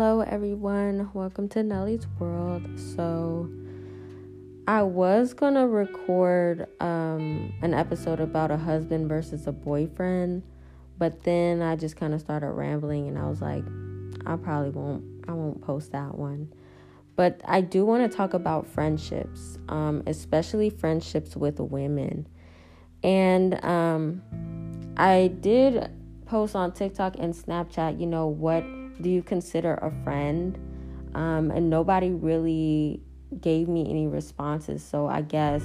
Hello, everyone. Welcome to Nellie's World. So, I was gonna record um, an episode about a husband versus a boyfriend, but then I just kind of started rambling, and I was like, I probably won't. I won't post that one. But I do want to talk about friendships, um, especially friendships with women. And um, I did post on TikTok and Snapchat, you know, what do you consider a friend? Um, and nobody really gave me any responses. So I guess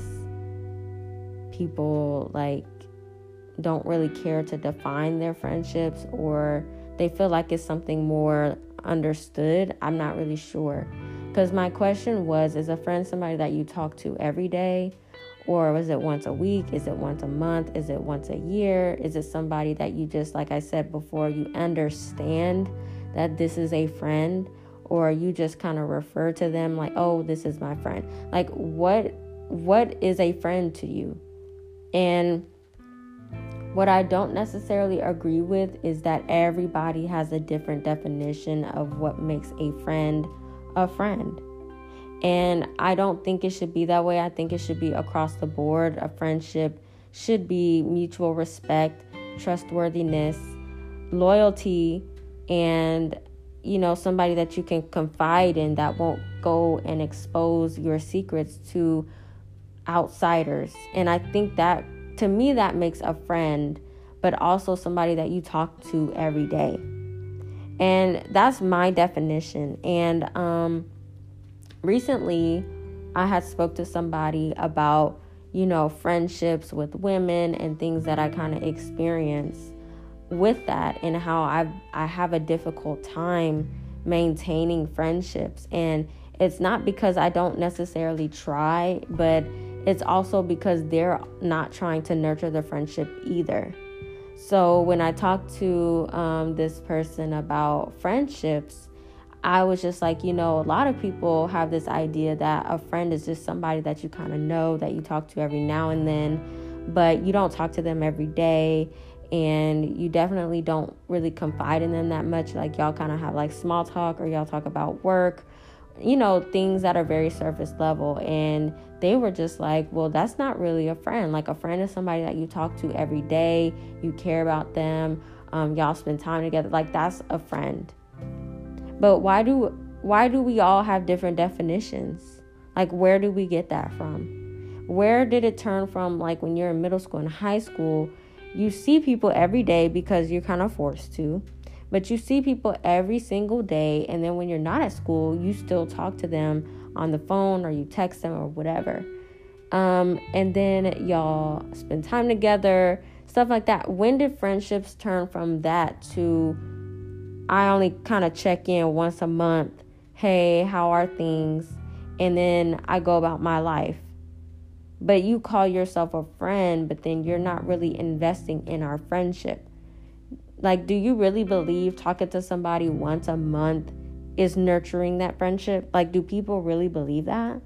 people like don't really care to define their friendships or they feel like it's something more understood. I'm not really sure. Because my question was is a friend somebody that you talk to every day? Or was it once a week? Is it once a month? Is it once a year? Is it somebody that you just, like I said before, you understand that this is a friend? Or you just kind of refer to them like, oh, this is my friend. Like, what what is a friend to you? And what I don't necessarily agree with is that everybody has a different definition of what makes a friend a friend. And I don't think it should be that way. I think it should be across the board. A friendship should be mutual respect, trustworthiness, loyalty, and you know, somebody that you can confide in that won't go and expose your secrets to outsiders. And I think that to me that makes a friend, but also somebody that you talk to every day. And that's my definition. And um recently I had spoke to somebody about, you know, friendships with women and things that I kind of experience with that and how I I have a difficult time maintaining friendships and it's not because I don't necessarily try, but it's also because they're not trying to nurture the friendship either. So when I talked to um, this person about friendships, I was just like, you know, a lot of people have this idea that a friend is just somebody that you kind of know, that you talk to every now and then, but you don't talk to them every day. And you definitely don't really confide in them that much. Like, y'all kind of have like small talk or y'all talk about work, you know, things that are very surface level. And they were just like, well, that's not really a friend. Like, a friend is somebody that you talk to every day, you care about them, um, y'all spend time together. Like, that's a friend. But why do why do we all have different definitions? Like where do we get that from? Where did it turn from like when you're in middle school and high school, you see people every day because you're kind of forced to. But you see people every single day and then when you're not at school, you still talk to them on the phone or you text them or whatever. Um, and then y'all spend time together, stuff like that. When did friendships turn from that to I only kind of check in once a month. Hey, how are things? And then I go about my life. But you call yourself a friend, but then you're not really investing in our friendship. Like, do you really believe talking to somebody once a month is nurturing that friendship? Like, do people really believe that?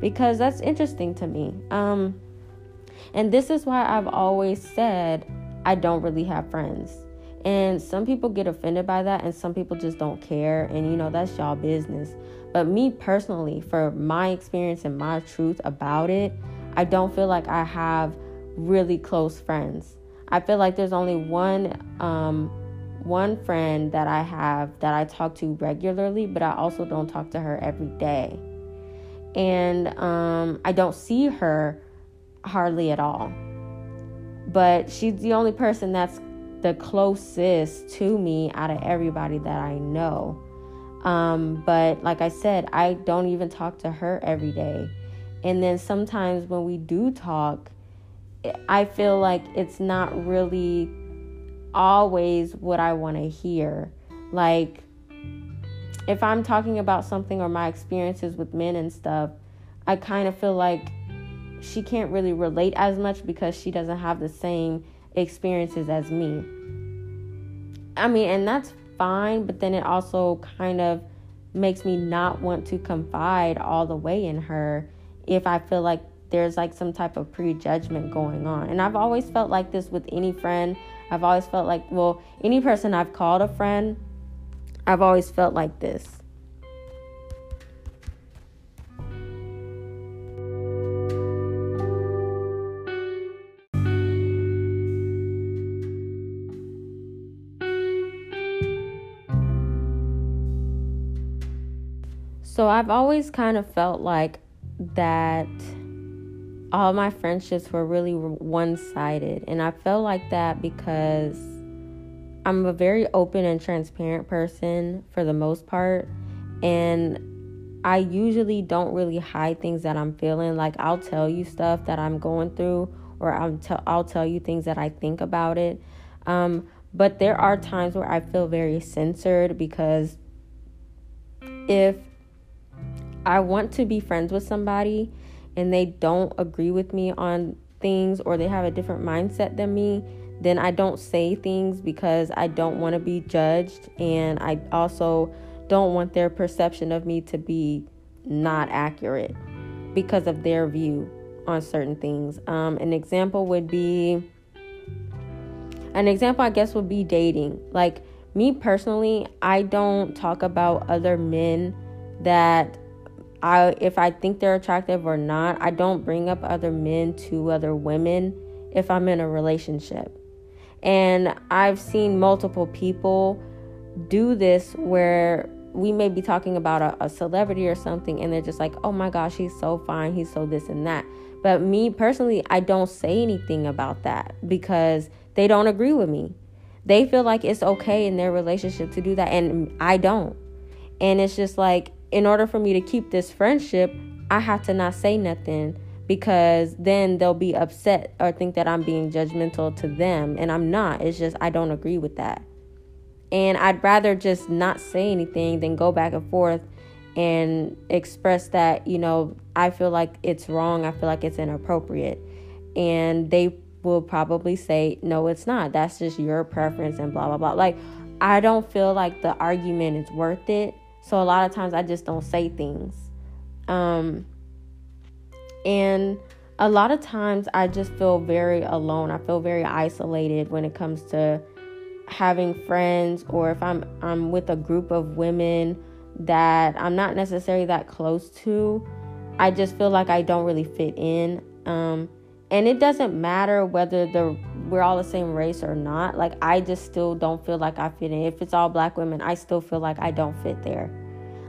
Because that's interesting to me. Um, and this is why I've always said I don't really have friends and some people get offended by that, and some people just don't care. And you know, that's y'all business. But me personally, for my experience and my truth about it, I don't feel like I have really close friends. I feel like there's only one um, one friend that I have that I talk to regularly, but I also don't talk to her every day. And um, I don't see her hardly at all. But she's the only person that's the closest to me out of everybody that I know. Um, but like I said, I don't even talk to her every day. And then sometimes when we do talk, I feel like it's not really always what I want to hear. Like, if I'm talking about something or my experiences with men and stuff, I kind of feel like she can't really relate as much because she doesn't have the same experiences as me. I mean, and that's fine, but then it also kind of makes me not want to confide all the way in her if I feel like there's like some type of prejudgment going on. And I've always felt like this with any friend. I've always felt like, well, any person I've called a friend, I've always felt like this. So I've always kind of felt like that all my friendships were really one sided. And I felt like that because I'm a very open and transparent person for the most part. And I usually don't really hide things that I'm feeling. Like I'll tell you stuff that I'm going through, or I'll, t- I'll tell you things that I think about it. Um, but there are times where I feel very censored because if I want to be friends with somebody and they don't agree with me on things or they have a different mindset than me, then I don't say things because I don't want to be judged and I also don't want their perception of me to be not accurate because of their view on certain things. Um, an example would be an example I guess would be dating. Like me personally, I don't talk about other men that I if I think they're attractive or not, I don't bring up other men to other women if I'm in a relationship. And I've seen multiple people do this where we may be talking about a, a, celebrity or something and they're just like, oh my gosh, he's so fine, he's so this and that. But me personally, I don't say anything about that because they don't agree with me. They feel like it's okay in their relationship to do that, and I don't. And it's just like, in order for me to keep this friendship, I have to not say nothing because then they'll be upset or think that I'm being judgmental to them. And I'm not. It's just I don't agree with that. And I'd rather just not say anything than go back and forth and express that, you know, I feel like it's wrong. I feel like it's inappropriate. And they will probably say, no, it's not. That's just your preference and blah, blah, blah. Like, I don't feel like the argument is worth it so a lot of times I just don't say things. Um, and a lot of times I just feel very alone. I feel very isolated when it comes to having friends or if I'm I'm with a group of women that I'm not necessarily that close to. I just feel like I don't really fit in. Um, and it doesn't matter whether the we're all the same race or not. Like i just still don't feel like i fit in. If it's all black women i still feel like i don't fit there.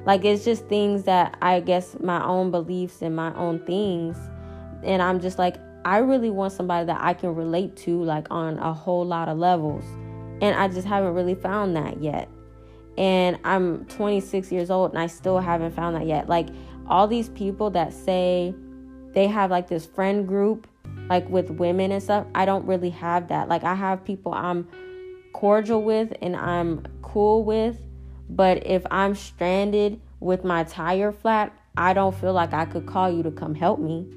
Like it's just things that i guess my own beliefs and my own things. And i'm just like i really want somebody that i can relate to like on a whole lot of levels. And i just haven't really found that yet. And i'm 26 years old and i still haven't found that yet. Like all these people that say they have like this friend group like with women and stuff, I don't really have that. Like I have people I'm cordial with and I'm cool with, but if I'm stranded with my tire flat, I don't feel like I could call you to come help me.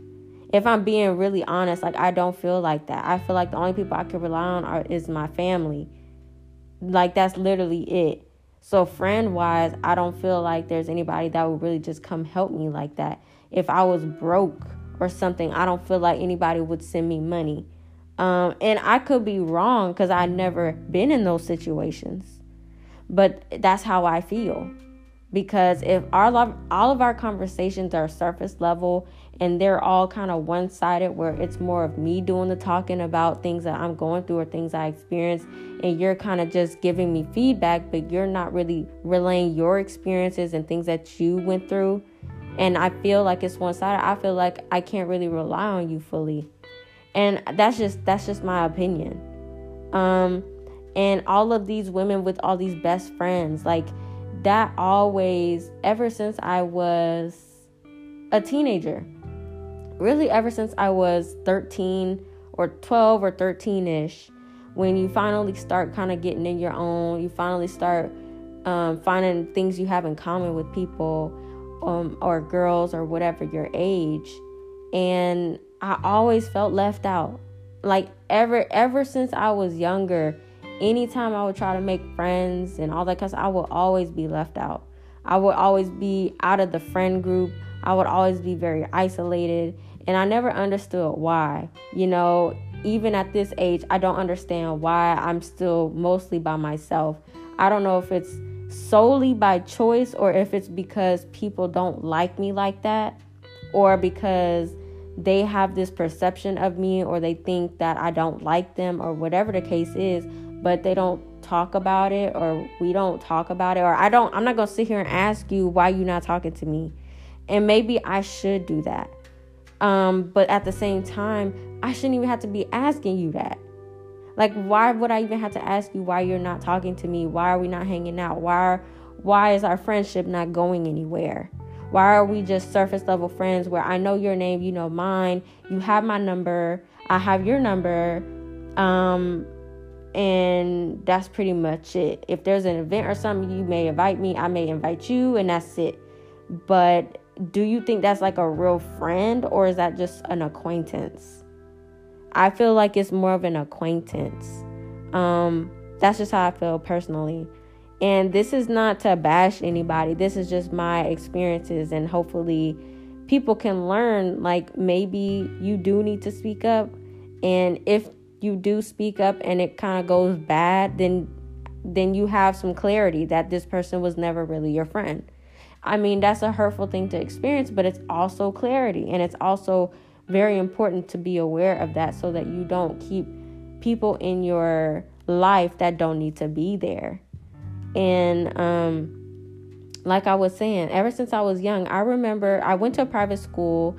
If I'm being really honest, like I don't feel like that. I feel like the only people I can rely on are is my family. Like that's literally it. So friend wise, I don't feel like there's anybody that would really just come help me like that. If I was broke or something, I don't feel like anybody would send me money. Um, and I could be wrong because I've never been in those situations. But that's how I feel. Because if our love, all of our conversations are surface level and they're all kind of one sided, where it's more of me doing the talking about things that I'm going through or things I experience, and you're kind of just giving me feedback, but you're not really relaying your experiences and things that you went through, and I feel like it's one sided, I feel like I can't really rely on you fully. And that's just that's just my opinion. Um and all of these women with all these best friends, like that always ever since I was a teenager. Really ever since I was 13 or 12 or 13ish when you finally start kind of getting in your own, you finally start um, finding things you have in common with people um, or girls or whatever your age and i always felt left out. Like ever ever since i was younger anytime i would try to make friends and all that because i would always be left out. I would always be out of the friend group. I would always be very isolated and i never understood why. You know even at this age i don't understand why i'm still mostly by myself. I don't know if it's solely by choice or if it's because people don't like me like that or because they have this perception of me or they think that I don't like them or whatever the case is, but they don't talk about it or we don't talk about it or I don't I'm not going to sit here and ask you why you're not talking to me. And maybe I should do that. Um, but at the same time, I shouldn't even have to be asking you that. Like, why would I even have to ask you why you're not talking to me? Why are we not hanging out? Why are, why is our friendship not going anywhere? Why are we just surface level friends where I know your name, you know mine, you have my number, I have your number, um, and that's pretty much it. If there's an event or something, you may invite me, I may invite you, and that's it. But do you think that's like a real friend or is that just an acquaintance? I feel like it's more of an acquaintance. Um, that's just how I feel personally. And this is not to bash anybody. This is just my experiences and hopefully people can learn like maybe you do need to speak up and if you do speak up and it kind of goes bad, then then you have some clarity that this person was never really your friend. I mean, that's a hurtful thing to experience, but it's also clarity and it's also very important to be aware of that so that you don't keep people in your life that don't need to be there. And um like I was saying, ever since I was young, I remember I went to a private school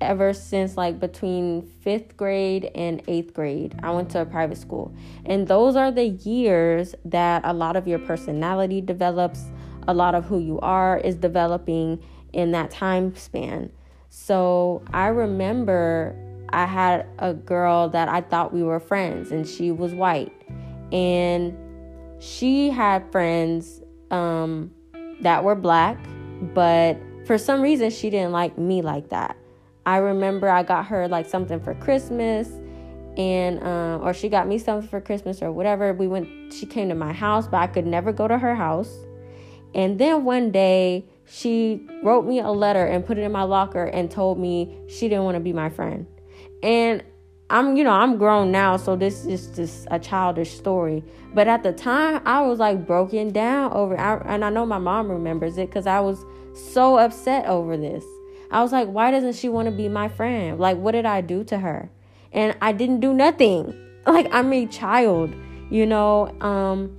ever since like between fifth grade and eighth grade. I went to a private school. And those are the years that a lot of your personality develops, a lot of who you are is developing in that time span. So I remember I had a girl that I thought we were friends, and she was white. And she had friends um, that were black, but for some reason, she didn't like me like that. I remember I got her like something for Christmas, and um, or she got me something for Christmas or whatever. We went, she came to my house, but I could never go to her house. And then one day, she wrote me a letter and put it in my locker and told me she didn't want to be my friend. And I'm, you know, I'm grown now, so this is just a childish story. But at the time, I was like broken down over, I, and I know my mom remembers it because I was so upset over this. I was like, why doesn't she want to be my friend? Like, what did I do to her? And I didn't do nothing. Like, I'm a child, you know. Um,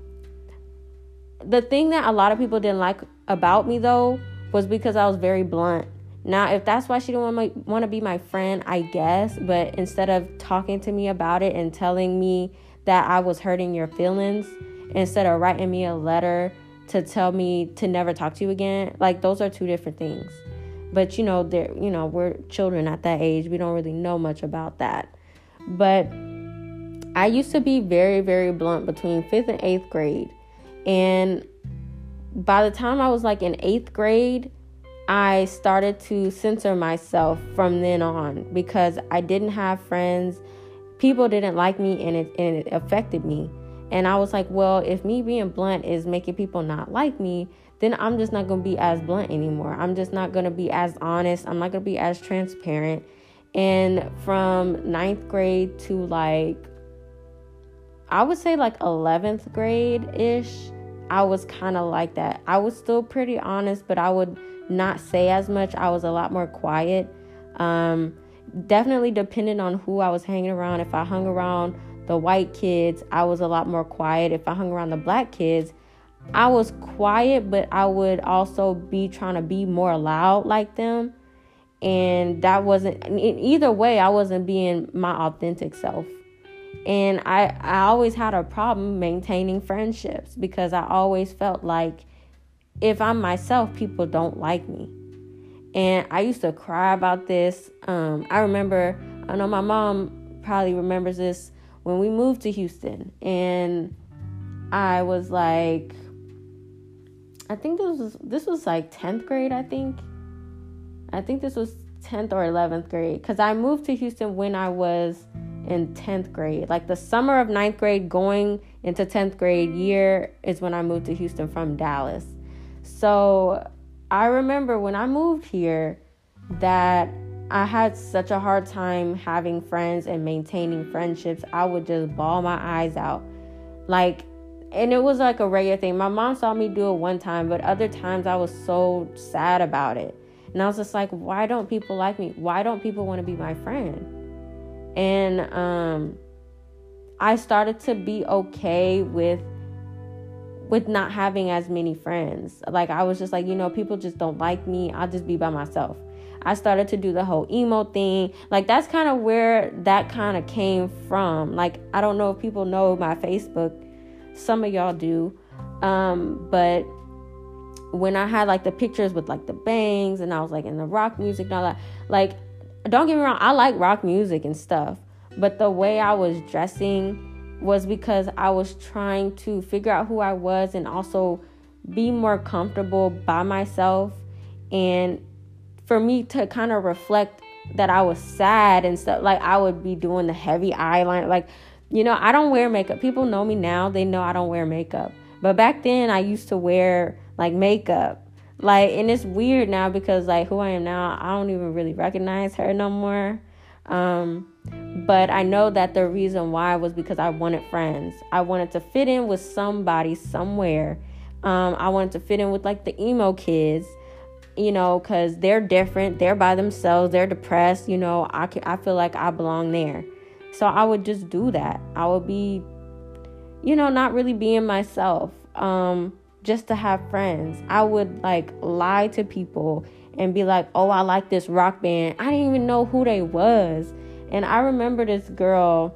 the thing that a lot of people didn't like about me though was because I was very blunt. Now, if that's why she didn't want, want to be my friend, I guess, but instead of talking to me about it and telling me that I was hurting your feelings, instead of writing me a letter to tell me to never talk to you again, like those are two different things. But you know, there, you know, we're children at that age. We don't really know much about that. But I used to be very, very blunt between fifth and eighth grade, and by the time I was like in eighth grade, I started to censor myself from then on because I didn't have friends. People didn't like me and it, and it affected me. And I was like, well, if me being blunt is making people not like me, then I'm just not going to be as blunt anymore. I'm just not going to be as honest. I'm not going to be as transparent. And from ninth grade to like, I would say like 11th grade ish, I was kind of like that. I was still pretty honest, but I would not say as much. I was a lot more quiet. Um, definitely depending on who I was hanging around. If I hung around the white kids, I was a lot more quiet. If I hung around the black kids, I was quiet, but I would also be trying to be more loud like them. And that wasn't, either way, I wasn't being my authentic self. And I, I always had a problem maintaining friendships because I always felt like if I'm myself, people don't like me. And I used to cry about this. Um, I remember, I know my mom probably remembers this when we moved to Houston. And I was like, I think this was this was like 10th grade, I think. I think this was 10th or 11th grade cuz I moved to Houston when I was in 10th grade. Like the summer of 9th grade going into 10th grade year is when I moved to Houston from Dallas. So I remember when I moved here that I had such a hard time having friends and maintaining friendships. I would just bawl my eyes out. Like and it was like a regular thing. My mom saw me do it one time, but other times I was so sad about it. And I was just like, why don't people like me? Why don't people want to be my friend? And um I started to be okay with with not having as many friends. Like I was just like, you know, people just don't like me. I'll just be by myself. I started to do the whole emo thing. Like that's kind of where that kind of came from. Like I don't know if people know my Facebook. Some of y'all do. Um, but when I had like the pictures with like the bangs and I was like in the rock music and all that, like don't get me wrong, I like rock music and stuff. But the way I was dressing was because I was trying to figure out who I was and also be more comfortable by myself and for me to kind of reflect that I was sad and stuff. Like I would be doing the heavy eyeliner. Like, you know, I don't wear makeup. People know me now. They know I don't wear makeup. But back then I used to wear like makeup. Like and it's weird now because like who I am now, I don't even really recognize her no more. Um but I know that the reason why was because I wanted friends. I wanted to fit in with somebody somewhere. Um, I wanted to fit in with like the emo kids you know, because they're different. They're by themselves. They're depressed. You know, I, can, I feel like I belong there. So I would just do that. I would be, you know, not really being myself um, just to have friends. I would like lie to people and be like, oh, I like this rock band. I didn't even know who they was. And I remember this girl,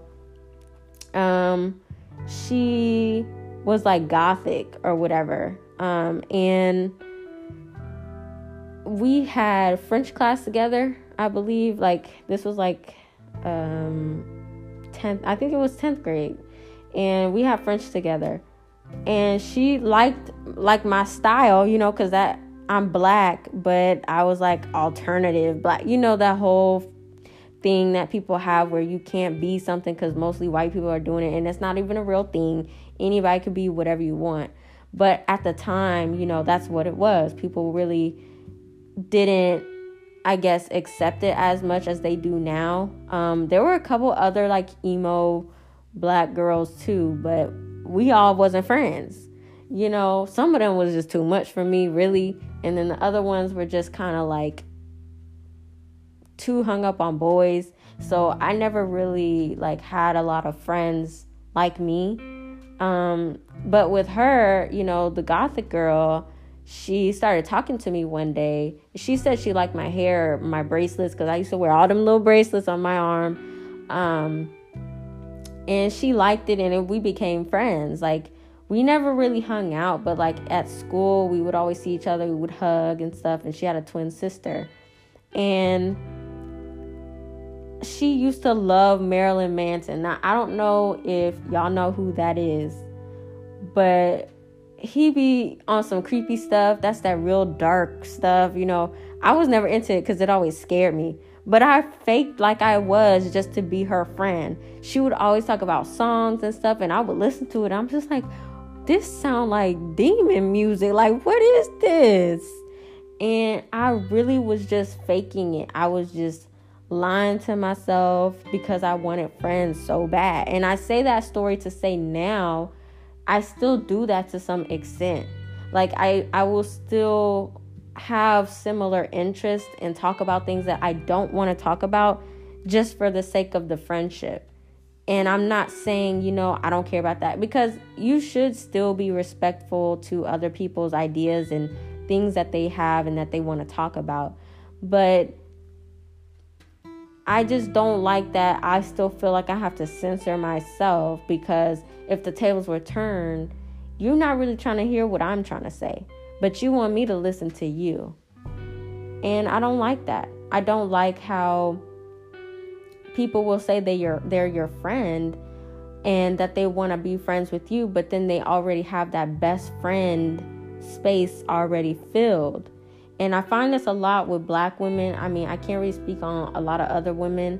um, she was like gothic or whatever. Um, and we had French class together, I believe. Like this was like um 10th, I think it was 10th grade. And we had French together. And she liked like my style, you know, cuz that I'm black, but I was like alternative black. You know that whole thing that people have where you can't be something cuz mostly white people are doing it and it's not even a real thing. Anybody could be whatever you want. But at the time, you know, that's what it was. People really didn't I guess accept it as much as they do now. Um, there were a couple other like emo black girls too, but we all wasn't friends. You know, some of them was just too much for me, really, and then the other ones were just kind of like too hung up on boys. So I never really like had a lot of friends like me. Um, but with her, you know, the gothic girl, she started talking to me one day. She said she liked my hair, my bracelets, because I used to wear all them little bracelets on my arm. Um, and she liked it, and we became friends. Like, we never really hung out, but like at school, we would always see each other, we would hug and stuff. And she had a twin sister. And she used to love Marilyn Manson. Now, I don't know if y'all know who that is, but he be on some creepy stuff. That's that real dark stuff, you know. I was never into it because it always scared me. But I faked like I was just to be her friend. She would always talk about songs and stuff, and I would listen to it. I'm just like, this sound like demon music. Like, what is this? And I really was just faking it. I was just lying to myself because I wanted friends so bad. And I say that story to say now I still do that to some extent. Like I I will still have similar interests and talk about things that I don't want to talk about just for the sake of the friendship. And I'm not saying, you know, I don't care about that because you should still be respectful to other people's ideas and things that they have and that they want to talk about. But I just don't like that. I still feel like I have to censor myself because if the tables were turned, you're not really trying to hear what I'm trying to say, but you want me to listen to you. And I don't like that. I don't like how people will say they are they're your friend and that they want to be friends with you, but then they already have that best friend space already filled. And I find this a lot with black women. I mean, I can't really speak on a lot of other women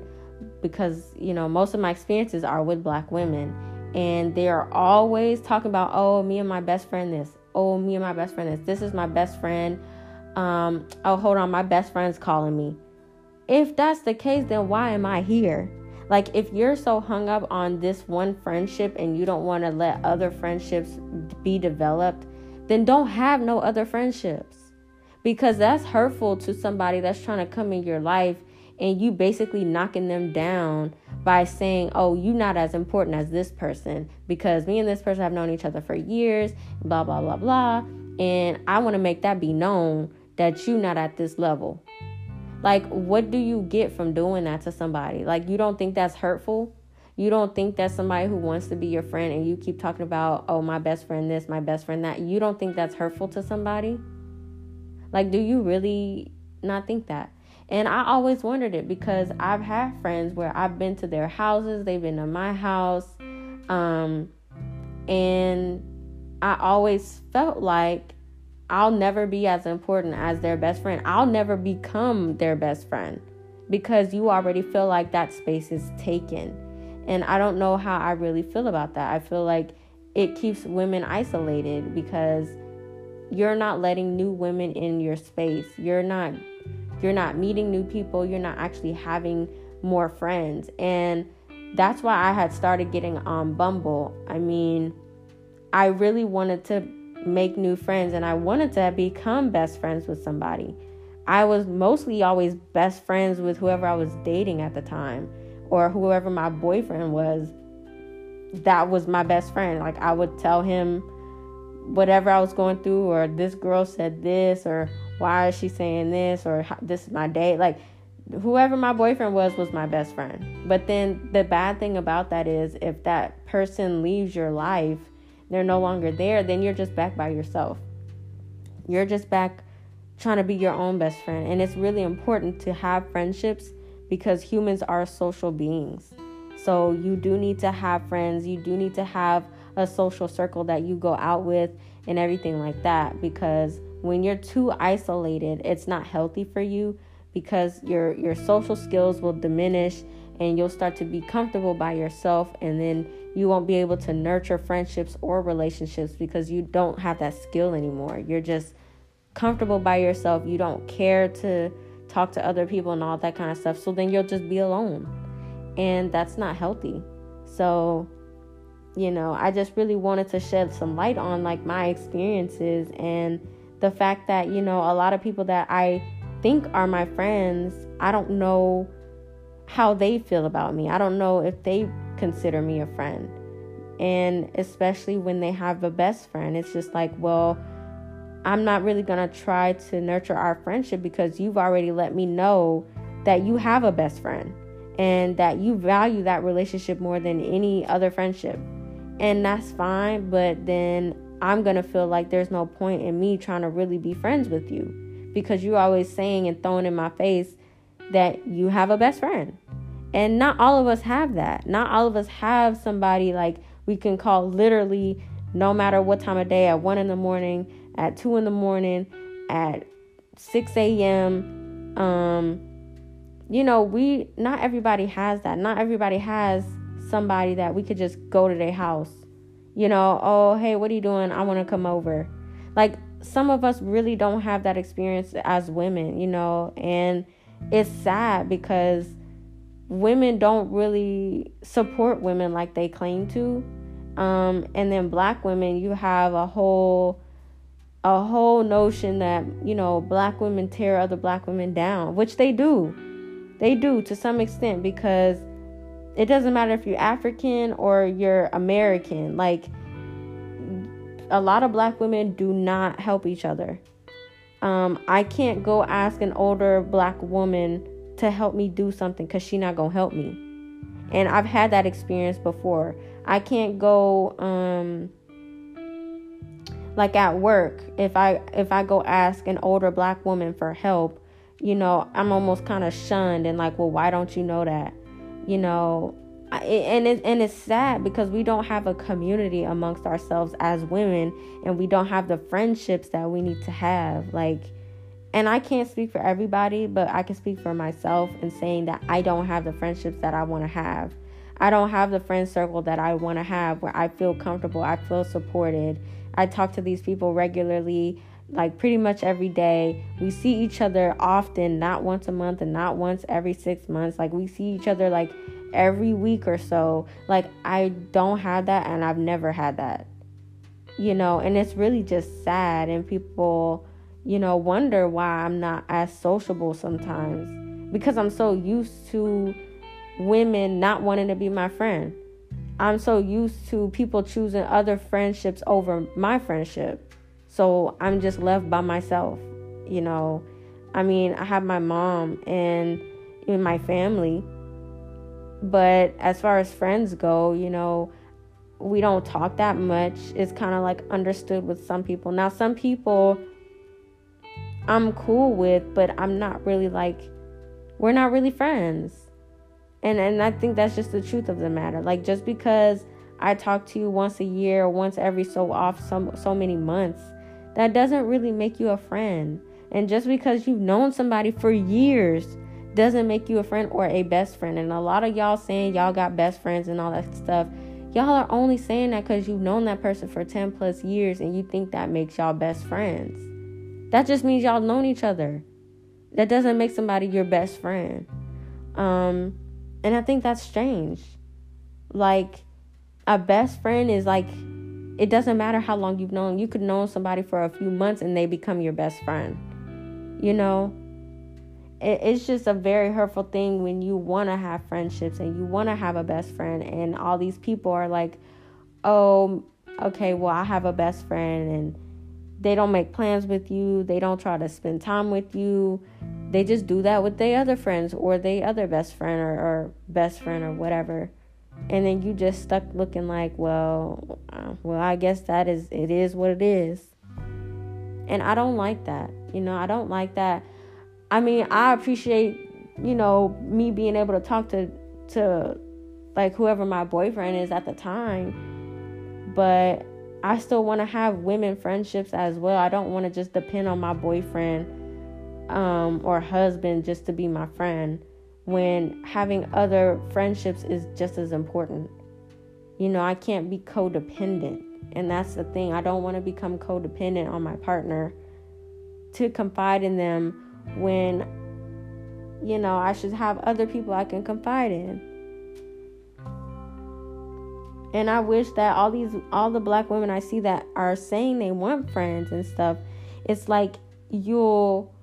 because, you know, most of my experiences are with black women and they're always talking about oh me and my best friend this oh me and my best friend this this is my best friend. Um oh hold on my best friend's calling me. If that's the case then why am i here? Like, if you're so hung up on this one friendship and you don't want to let other friendships be developed, then don't have no other friendships. Because that's hurtful to somebody that's trying to come in your life and you basically knocking them down by saying, "Oh, you're not as important as this person because me and this person have known each other for years, blah blah blah blah." And I want to make that be known that you're not at this level. Like, what do you get from doing that to somebody? Like, you don't think that's hurtful? You don't think that somebody who wants to be your friend and you keep talking about, oh, my best friend this, my best friend that, you don't think that's hurtful to somebody? Like, do you really not think that? And I always wondered it because I've had friends where I've been to their houses, they've been to my house, um, and I always felt like I'll never be as important as their best friend. I'll never become their best friend because you already feel like that space is taken. And I don't know how I really feel about that. I feel like it keeps women isolated because you're not letting new women in your space. You're not you're not meeting new people. You're not actually having more friends. And that's why I had started getting on Bumble. I mean, I really wanted to make new friends and I wanted to become best friends with somebody. I was mostly always best friends with whoever I was dating at the time or whoever my boyfriend was. That was my best friend. Like I would tell him whatever I was going through, or this girl said this, or why is she saying this, or this is my date. Like whoever my boyfriend was was my best friend. But then the bad thing about that is if that person leaves your life, they're no longer there, then you're just back by yourself. You're just back trying to be your own best friend. And it's really important to have friendships because humans are social beings. So you do need to have friends, you do need to have a social circle that you go out with and everything like that because when you're too isolated, it's not healthy for you because your your social skills will diminish and you'll start to be comfortable by yourself and then you won't be able to nurture friendships or relationships because you don't have that skill anymore. You're just comfortable by yourself. You don't care to talk to other people and all that kind of stuff. So then you'll just be alone. And that's not healthy. So, you know, I just really wanted to shed some light on like my experiences and the fact that, you know, a lot of people that I think are my friends, I don't know how they feel about me. I don't know if they consider me a friend. And especially when they have a best friend, it's just like, well, I'm not really going to try to nurture our friendship because you've already let me know that you have a best friend and that you value that relationship more than any other friendship. And that's fine, but then I'm to feel like there's no point in me trying to really be friends with you because you're always saying and throwing in my face that you have a best friend. And not all of us have that. Not all of us have somebody like we can call literally no matter what time of day at one in the morning at 2 in the morning, at 6 a.m. Um, you know, we, not everybody has that. Not everybody has somebody that we could just go to their house. You know, oh, hey, what are you doing? I want to come over. Like, some of us really don't have that experience as women, you know, and it's sad because women don't really support women like they claim to. Um, and then black women, you have a whole a whole notion that you know black women tear other black women down which they do they do to some extent because it doesn't matter if you're african or you're american like a lot of black women do not help each other. Um, i can't go ask an older black woman to help me do something because she's not gonna help me. And i've had that experience before. I can't go um, like at work if i if i go ask an older black woman for help you know i'm almost kind of shunned and like well why don't you know that you know and it, and it's sad because we don't have a community amongst ourselves as women and we don't have the friendships that we need to have like and I can't speak for everybody but I can speak for myself in saying that I don't have the friendships that I want to have. I don't have the friend circle that I want to have where I feel comfortable I feel supported. I talk to these people regularly, like pretty much every day. We see each other often, not once a month and not once every six months. Like we see each other like every week or so. Like I don't have that and I've never had that. You know, and it's really just sad and people, you know, wonder why I'm not as sociable sometimes because I'm so used to women not wanting to be my friend. I'm so used to people choosing other friendships over my friendship. So I'm just left by myself, you know. I mean, I have my mom and in my family, but as far as friends go, you know, we don't talk that much. It's kind of like understood with some people. Now, some people I'm cool with, but I'm not really like, we're not really friends. And, and I think that's just the truth of the matter. Like, just because I talk to you once a year once every so off, some, so many months, that doesn't really make you a friend. And just because you've known somebody for years doesn't make you a friend or a best friend. And a lot of y'all saying y'all got best friends and all that stuff, y'all are only saying that because you've known that person for 10 plus years and you think that makes y'all best friends. That just means y'all known each other. That doesn't make somebody your best friend. Um, and I think that's strange. Like, a best friend is like, it doesn't matter how long you've known. You could know somebody for a few months and they become your best friend. You know, it's just a very hurtful thing when you want to have friendships and you want to have a best friend and all these people are like oh okay well i have a best friend and they don't make plans with you they don't try to spend time with you they just do that with their other friends or their other best friend or, or best friend or whatever and then you just stuck looking like well uh, well i guess that is it is what it is and i don't like that you know i don't like that I mean, I appreciate, you know, me being able to talk to to like whoever my boyfriend is at the time. But I still want to have women friendships as well. I don't want to just depend on my boyfriend um, or husband just to be my friend when having other friendships is just as important. You know, I can't be codependent. And that's the thing. I don't want to become codependent on my partner to confide in them when you know I should have other people I can confide in. And I wish that all these all the black women I see that are saying they want friends and stuff, it's like you'll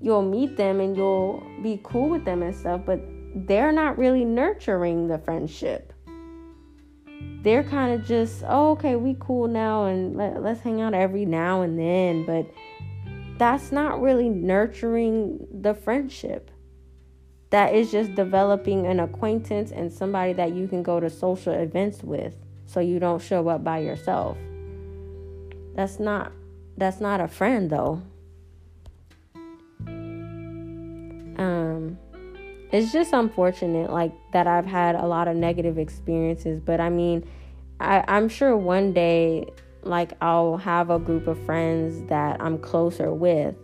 you'll meet them and you'll be cool with them and stuff, but they're not really nurturing the friendship. They're kind of just, oh, okay, we cool now and let, let's hang out every now and then, but that's not really nurturing the friendship. That is just developing an acquaintance and somebody that you can go to social events with so you don't show up by yourself. That's not that's not a friend though. Um it's just unfortunate like that I've had a lot of negative experiences, but I mean I, I'm sure one day like I'll have a group of friends that I'm closer with.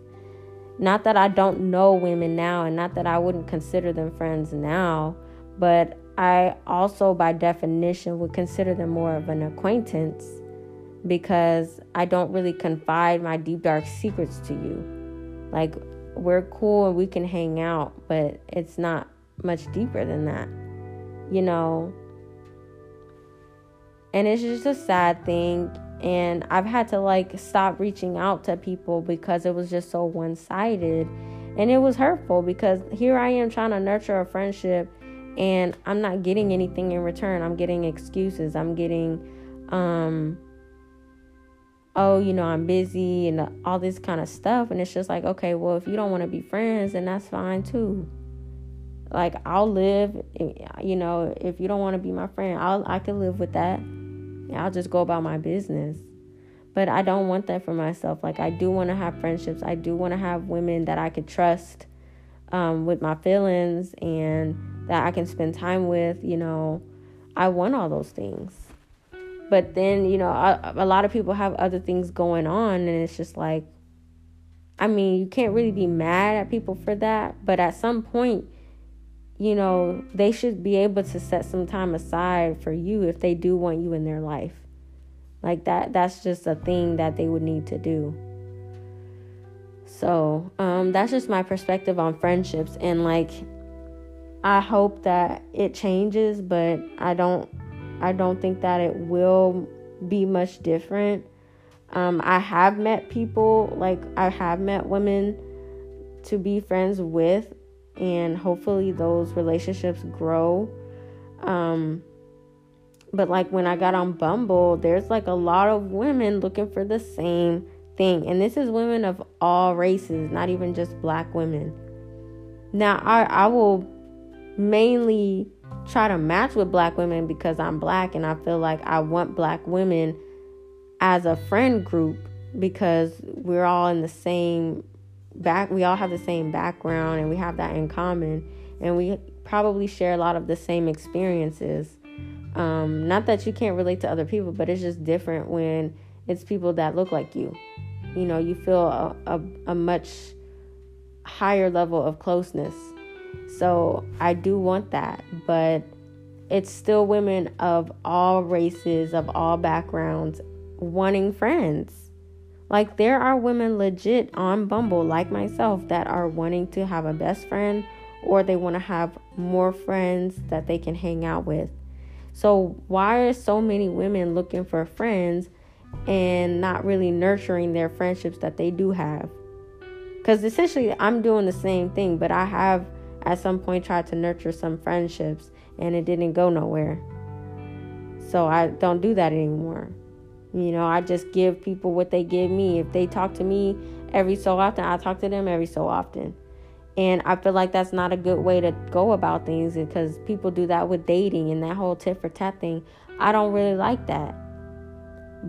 Not that I don't know women now and not that I wouldn't consider them friends now, but I also by definition would consider them more of an acquaintance because I don't really confide my deep dark secrets to you. Like we're cool and we can hang out, but it's not much deeper than that. You know, and it's just a sad thing and I've had to like stop reaching out to people because it was just so one sided. And it was hurtful because here I am trying to nurture a friendship and I'm not getting anything in return. I'm getting excuses. I'm getting, um, oh, you know, I'm busy and all this kind of stuff. And it's just like, okay, well, if you don't want to be friends, then that's fine too. Like I'll live, you know, if you don't want to be my friend, I'll I can live with that. I'll just go about my business. But I don't want that for myself. Like, I do want to have friendships. I do want to have women that I could trust um, with my feelings and that I can spend time with. You know, I want all those things. But then, you know, a, a lot of people have other things going on, and it's just like, I mean, you can't really be mad at people for that. But at some point, you know, they should be able to set some time aside for you if they do want you in their life. Like that that's just a thing that they would need to do. So, um that's just my perspective on friendships and like I hope that it changes, but I don't I don't think that it will be much different. Um, I have met people, like, I have met women to be friends with, and hopefully those relationships grow. Um, but, like, when I got on Bumble, there's like a lot of women looking for the same thing. And this is women of all races, not even just black women. Now, I, I will mainly try to match with black women because I'm black and I feel like I want black women as a friend group because we're all in the same back we all have the same background and we have that in common and we probably share a lot of the same experiences. Um, not that you can't relate to other people but it's just different when it's people that look like you. You know you feel a, a, a much higher level of closeness so I do want that, but it's still women of all races, of all backgrounds, wanting friends. Like there are women legit on Bumble, like myself, that are wanting to have a best friend or they want to have more friends that they can hang out with. So, why are so many women looking for friends and not really nurturing their friendships that they do have? Because essentially, I'm doing the same thing, but I have at some point tried to nurture some friendships and it didn't go nowhere. So I don't do that anymore. You know, I just give people what they give me. If they talk to me every so often, I talk to them every so often. And I feel like that's not a good way to go about things because people do that with dating and that whole tit for tat thing. I don't really like that.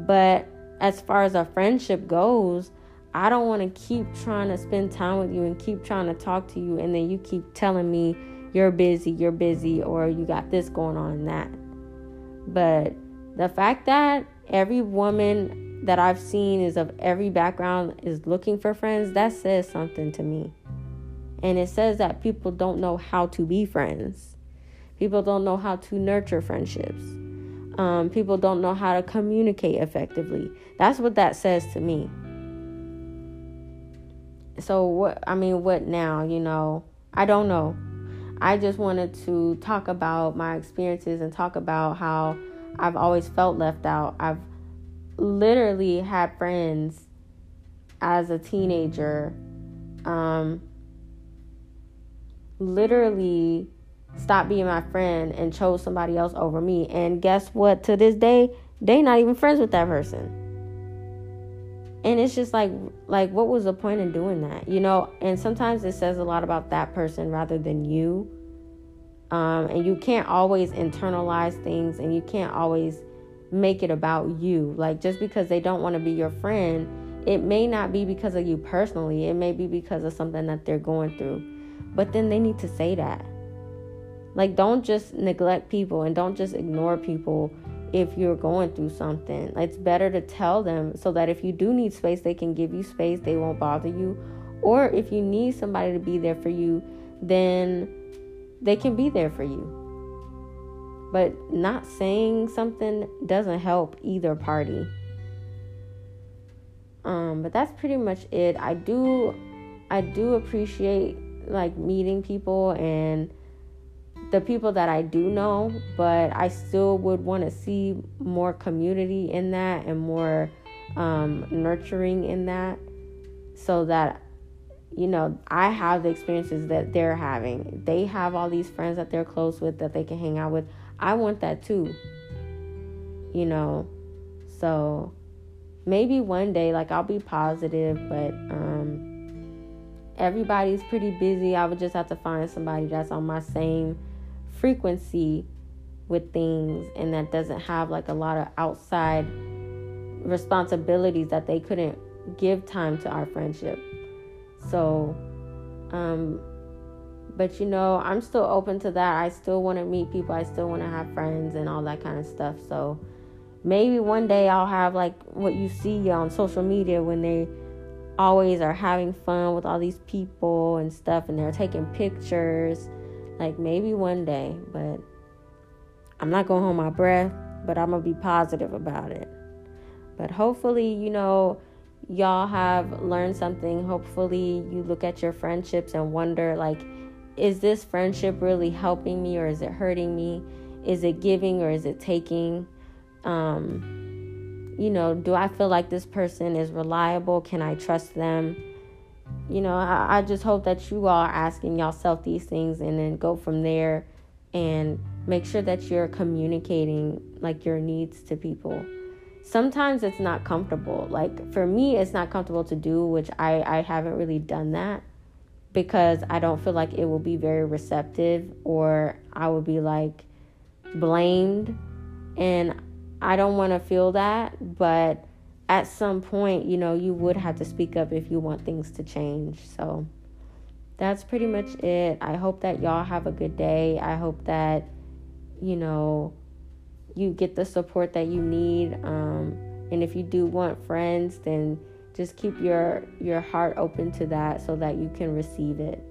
But as far as a friendship goes, I don't want to keep trying to spend time with you and keep trying to talk to you, and then you keep telling me you're busy, you're busy, or you got this going on and that. But the fact that every woman that I've seen is of every background is looking for friends, that says something to me. And it says that people don't know how to be friends. People don't know how to nurture friendships. Um, people don't know how to communicate effectively. That's what that says to me so what I mean what now, you know? I don't know. I just wanted to talk about my experiences and talk about how I've always felt left out. I've literally had friends as a teenager um literally stop being my friend and chose somebody else over me and guess what to this day they not even friends with that person and it's just like like what was the point in doing that you know? And sometimes it says a lot about that person rather than you. Um, and you can't always internalize things and you can't always make it about you. Like just because they don't want to be your friend it may not be because of you personally. It may be because of something that they're going through. But then they need to say that. Like don't just neglect people and don't just ignore people if you're going through something. It's better to tell them so that if you do need space, they can give you space, they won't bother you. Or if you need somebody to be there for you, then they can be there for you. But not saying something doesn't help either party. Um, but that's pretty much it. I do I do appreciate like meeting people and the people that I do know, but I still would want to see more community in that and more um, nurturing in that so that you know I have the experiences that they're having. They have all these friends that they're close with that they can hang out with. I want that too. You know. So maybe one day like I'll be positive, but um everybody's pretty busy. I would just have to find somebody that's on my same frequency with things and that doesn't have like a lot of outside responsibilities that they couldn't give time to our friendship. So, um, but you know, I'm still open to that. I still want to meet people, I still want to have friends and all that kind of stuff. So, maybe one day I'll have like what you see on social media when they always are having fun with all these people and stuff and they're taking pictures like maybe one day, but I'm not going to hold my breath, but I'm going to be positive about it. But hopefully, you know, y'all have learned something. Hopefully, you look at your friendships and wonder like is this friendship really helping me or is it hurting me? Is it giving or is it taking? Um, you know, do I feel like this person is reliable? Can I trust them? You know, I, I just hope that you all are asking yourself these things and then go from there and make sure that you're communicating like your needs to people. Sometimes it's not comfortable. Like for me it's not comfortable to do which i i haven't really done that because i don't feel like it will be very receptive or i would be like blamed. And i don't want to feel that but at some point you know you would have to speak up if you want things to change so that's pretty much it i hope that y'all have a good day i hope that you know you get the support that you need. Um, and if you do want friends, then just keep your your heart open to that so that you can receive it.